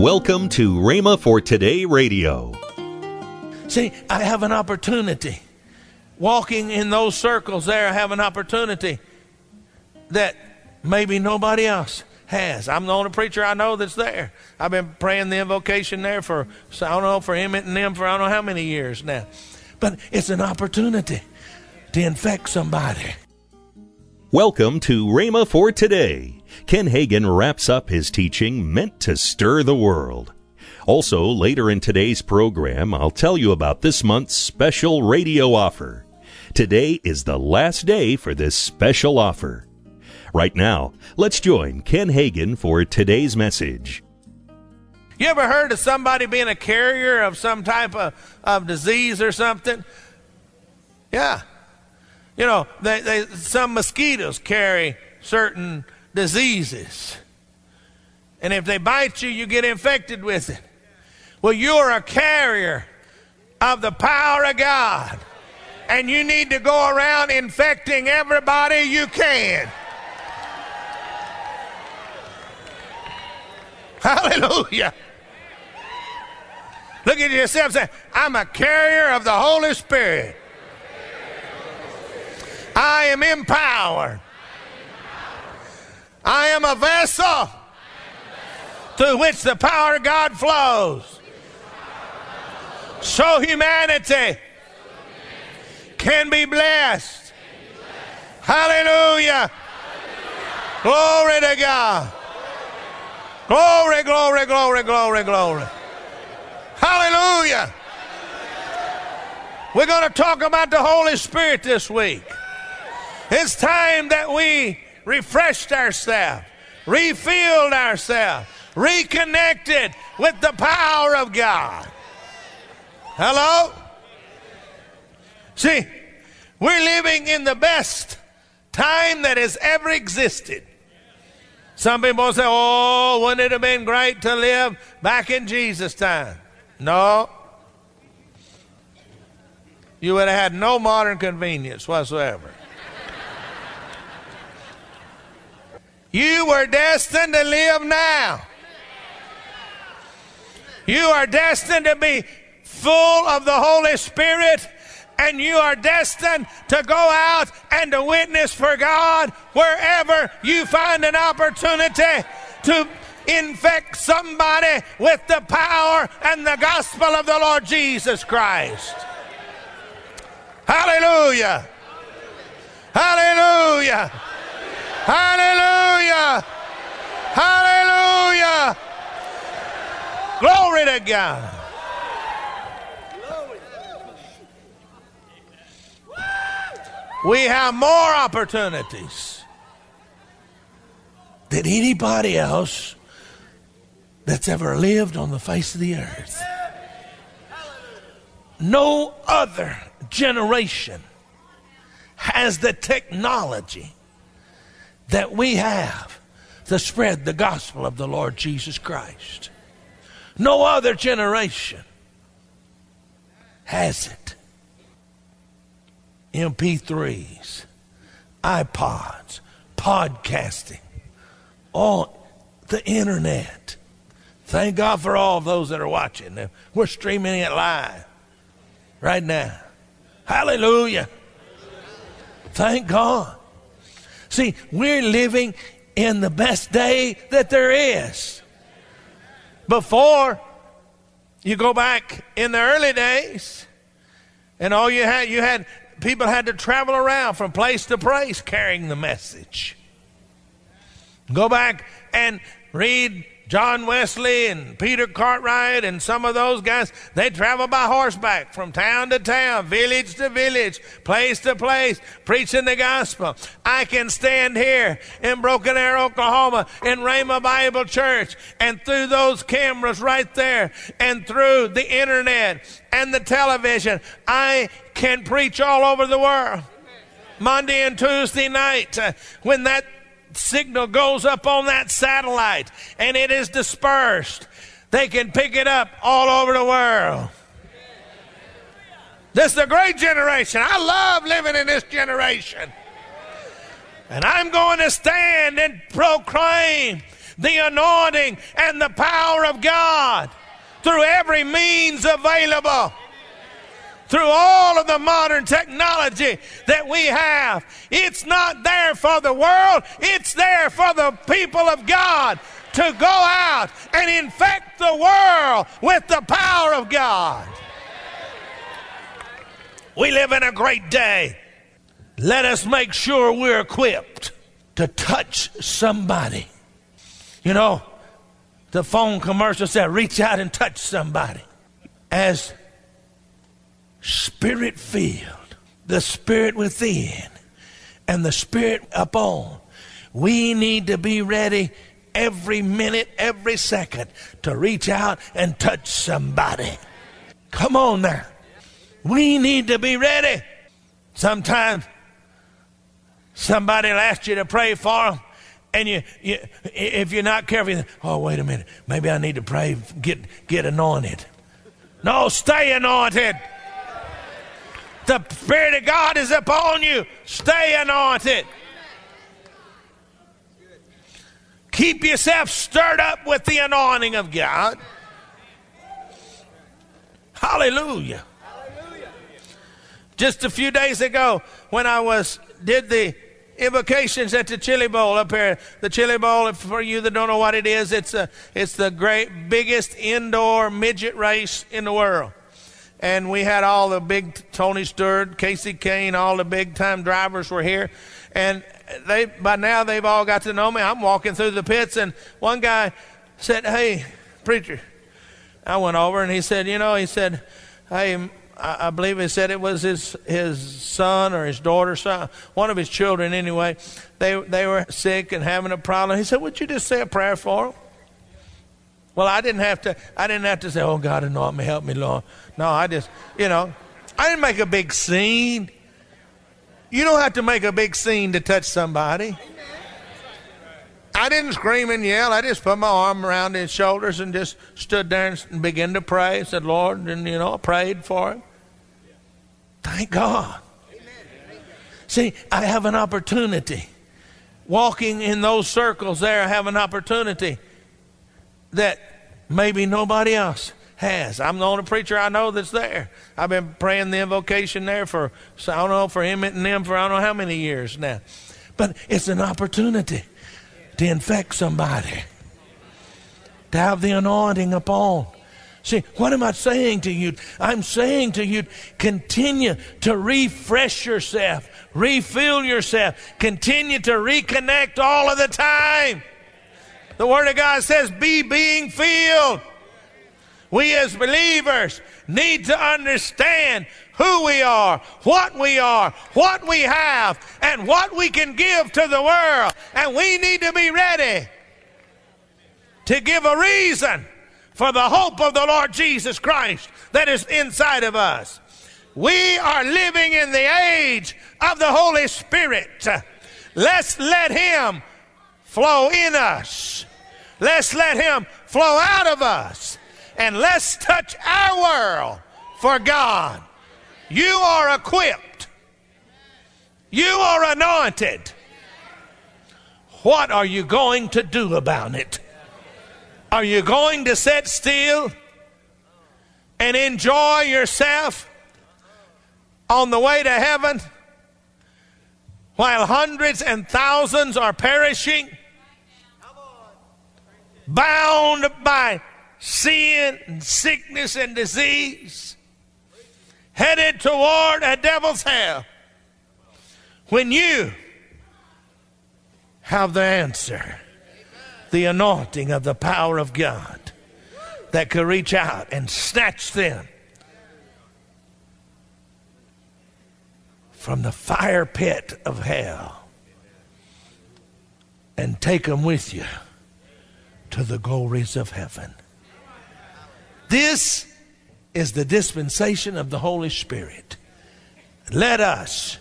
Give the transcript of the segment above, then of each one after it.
Welcome to Rhema for Today Radio. See, I have an opportunity. Walking in those circles there, I have an opportunity that maybe nobody else has. I'm the only preacher I know that's there. I've been praying the invocation there for, I don't know, for him and them for I don't know how many years now. But it's an opportunity to infect somebody. Welcome to Rhema for Today. Ken Hagin wraps up his teaching meant to stir the world. Also, later in today's program, I'll tell you about this month's special radio offer. Today is the last day for this special offer. Right now, let's join Ken Hagin for today's message. You ever heard of somebody being a carrier of some type of, of disease or something? Yeah. You know, they, they, some mosquitoes carry certain diseases. And if they bite you, you get infected with it. Well, you're a carrier of the power of God. And you need to go around infecting everybody you can. Hallelujah. Look at yourself and say, I'm a carrier of the Holy Spirit. I am empowered. I am a vessel through which the power of God flows. So humanity can be blessed. Hallelujah. Glory to God. Glory, glory, glory, glory, glory. Hallelujah. We're going to talk about the Holy Spirit this week. It's time that we refreshed ourselves, refilled ourselves, reconnected with the power of God. Hello? See, we're living in the best time that has ever existed. Some people say, oh, wouldn't it have been great to live back in Jesus' time? No. You would have had no modern convenience whatsoever. You were destined to live now. You are destined to be full of the Holy Spirit and you are destined to go out and to witness for God wherever you find an opportunity to infect somebody with the power and the gospel of the Lord Jesus Christ. Hallelujah! Hallelujah! Hallelujah! Hallelujah! Glory to God. we have more opportunities than anybody else that's ever lived on the face of the earth. No other generation has the technology that we have to spread the gospel of the Lord Jesus Christ. No other generation has it. MP3s, iPods, podcasting, all the internet. Thank God for all of those that are watching. We're streaming it live right now. Hallelujah. Thank God. See, we're living in the best day that there is. Before, you go back in the early days, and all you had, you had people had to travel around from place to place carrying the message. Go back and read John Wesley and Peter Cartwright and some of those guys, they travel by horseback from town to town, village to village, place to place, preaching the gospel. I can stand here in Broken Arrow, Oklahoma, in Rhema Bible Church, and through those cameras right there, and through the internet and the television, I can preach all over the world. Monday and Tuesday night, uh, when that signal goes up on that satellite and it is dispersed, they can pick it up all over the world. This is a great generation. I love living in this generation. And I'm going to stand and proclaim the anointing and the power of God through every means available through all of the modern technology that we have. It's not there for the world, it's there for the people of God to go out and infect the world with the power of God. We live in a great day. Let us make sure we're equipped to touch somebody. You know, the phone commercial said, reach out and touch somebody. As spirit filled, the spirit within, and the spirit upon. We need to be ready every minute, every second to reach out and touch somebody. Come on now. We need to be ready. Sometimes somebody will ask you to pray for them. And you, you, if you're not careful, you think, oh, wait a minute. Maybe I need to pray, get, get anointed. No, stay anointed. The Spirit of God is upon you. Stay anointed. Keep yourself stirred up with the anointing of God. Hallelujah. Just a few days ago, when I was did the invocations at the Chili Bowl up here. The Chili Bowl, for you that don't know what it is, it's a, it's the great biggest indoor midget race in the world and we had all the big Tony Stewart, Kasey Kahne, all the big time drivers were here, and they by now they've all got to know me. I'm walking through the pits, and one guy said, "Hey, preacher," I went over and he said, "You know," he said, "Hey." I believe he said it was his his son or his daughter, son, one of his children anyway. They they were sick and having a problem. He said, "Would you just say a prayer for them?" Well, I didn't have to. I didn't have to say, "Oh God, anoint me, help me, Lord." No, I just, you know, I didn't make a big scene. You don't have to make a big scene to touch somebody. I didn't scream and yell. I just put my arm around his shoulders and just stood there and began to pray. Said, Lord, and you know, I prayed for him. Thank God. See, I have an opportunity. Walking in those circles there, I have an opportunity that maybe nobody else has. I'm the only preacher I know that's there. I've been praying the invocation there for, I don't know, for him and them for I don't know how many years now. But it's an opportunity to infect somebody, to have the anointing upon. See, what am I saying to you? I'm saying to you, continue to refresh yourself, refill yourself, continue to reconnect all of the time. The Word of God says, be being filled. We as believers need to understand who we are, what we are, what we have, and what we can give to the world. And we need to be ready to give a reason for the hope of the Lord Jesus Christ that is inside of us. We are living in the age of the Holy Spirit. Let's let Him flow in us. Let's let Him flow out of us. And let's touch our world for God. You are equipped. You are anointed. What are you going to do about it? Are you going to sit still and enjoy yourself on the way to heaven while hundreds and thousands are perishing? Bound by sin and sickness and disease, headed toward a devil's hell. When you have the answer, the anointing of the power of God that could reach out and snatch them from the fire pit of hell and take them with you to the glories of heaven. This is the dispensation of the Holy Spirit. Let us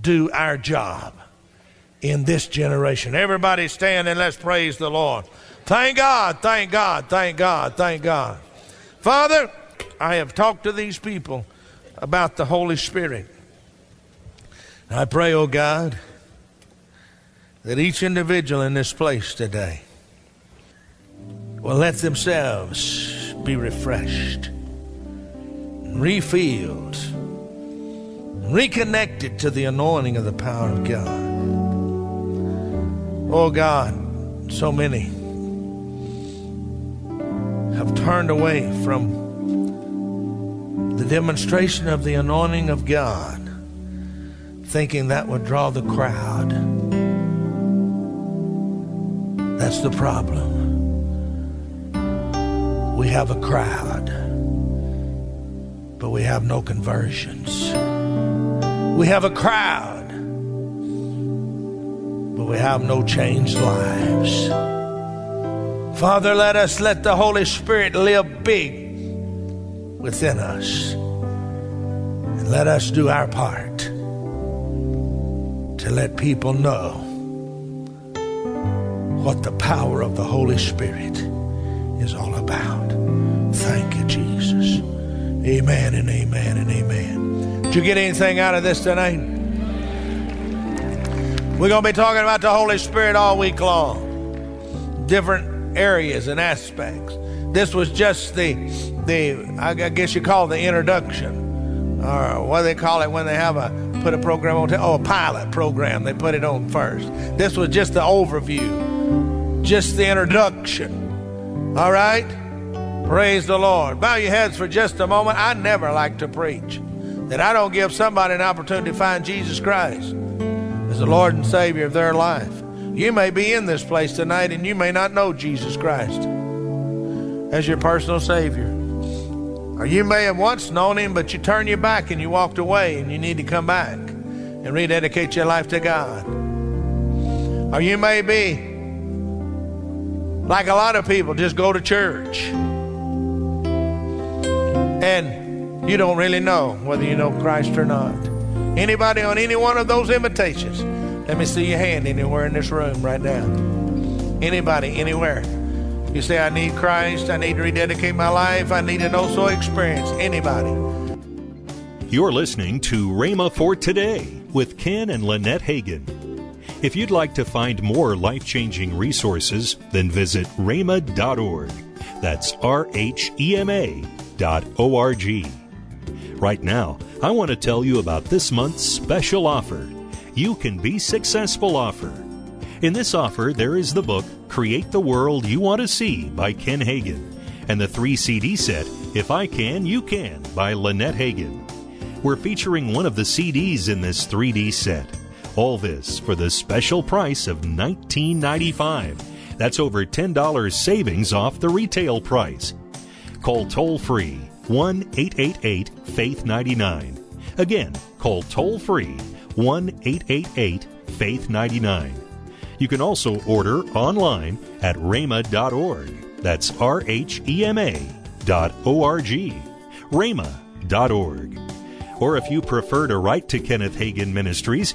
do our job in this generation. Everybody stand and let's praise the Lord. Thank God, thank God, thank God, thank God. Father, I have talked to these people about the Holy Spirit. I pray, oh God, that each individual in this place today will let themselves be refreshed, refilled, reconnected to the anointing of the power of God. Oh God, so many have turned away from the demonstration of the anointing of God, thinking that would draw the crowd. That's the problem. We have a crowd, but we have no conversions. We have a crowd, but we have no changed lives. Father, let us let the Holy Spirit live big within us. And let us do our part to let people know what the power of the Holy Spirit is all about. Thank you, Jesus. Amen and amen and amen. Did you get anything out of this tonight? We're going to be talking about the Holy Spirit all week long. Different areas and aspects. This was just the the I guess you call it the introduction, or what do they call it when they have a put a program on? Oh, a pilot program. They put it on first. This was just the overview, just the introduction. All right. Praise the Lord. Bow your heads for just a moment. I never like to preach that I don't give somebody an opportunity to find Jesus Christ as the Lord and Savior of their life. You may be in this place tonight and you may not know Jesus Christ as your personal Savior. Or you may have once known Him, but you turned your back and you walked away and you need to come back and rededicate your life to God. Or you may be like a lot of people, just go to church and you don't really know whether you know Christ or not. Anybody on any one of those invitations? Let me see your hand anywhere in this room right now. Anybody, anywhere. You say, I need Christ. I need to rededicate my life. I need to know so experience. Anybody. You're listening to Rhema for Today with Ken and Lynette Hagin. If you'd like to find more life changing resources, then visit rhema.org. That's R H E M A dot O R G. Right now, I want to tell you about this month's special offer. You Can Be Successful offer. In this offer, there is the book Create the World You Want to See by Ken Hagin and the three CD set If I Can, You Can by Lynette Hagin. We're featuring one of the CDs in this 3D set. All this for the special price of $19.95. That's over $10 savings off the retail price. Call toll free 1 888 Faith 99. Again, call toll free 1 888 Faith 99. You can also order online at rhema.org. That's R H E M A dot O R G. rhema.org. Or if you prefer to write to Kenneth Hagin Ministries,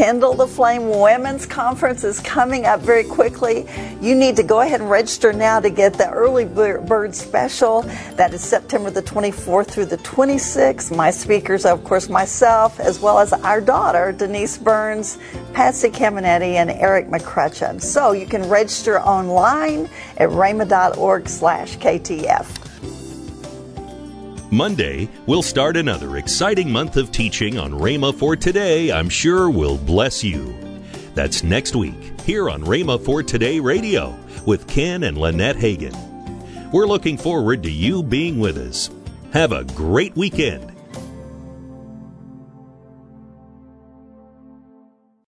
Kindle the Flame Women's Conference is coming up very quickly. You need to go ahead and register now to get the early bird special. That is September the 24th through the 26th. My speakers, of course, myself, as well as our daughter, Denise Burns, Patsy Cameneti, and Eric McCrutcheon. So you can register online at rhema.org slash KTF. Monday, we'll start another exciting month of teaching on Rhema for Today I'm sure will bless you. That's next week here on Rhema for Today Radio with Ken and Lynette Hagin. We're looking forward to you being with us. Have a great weekend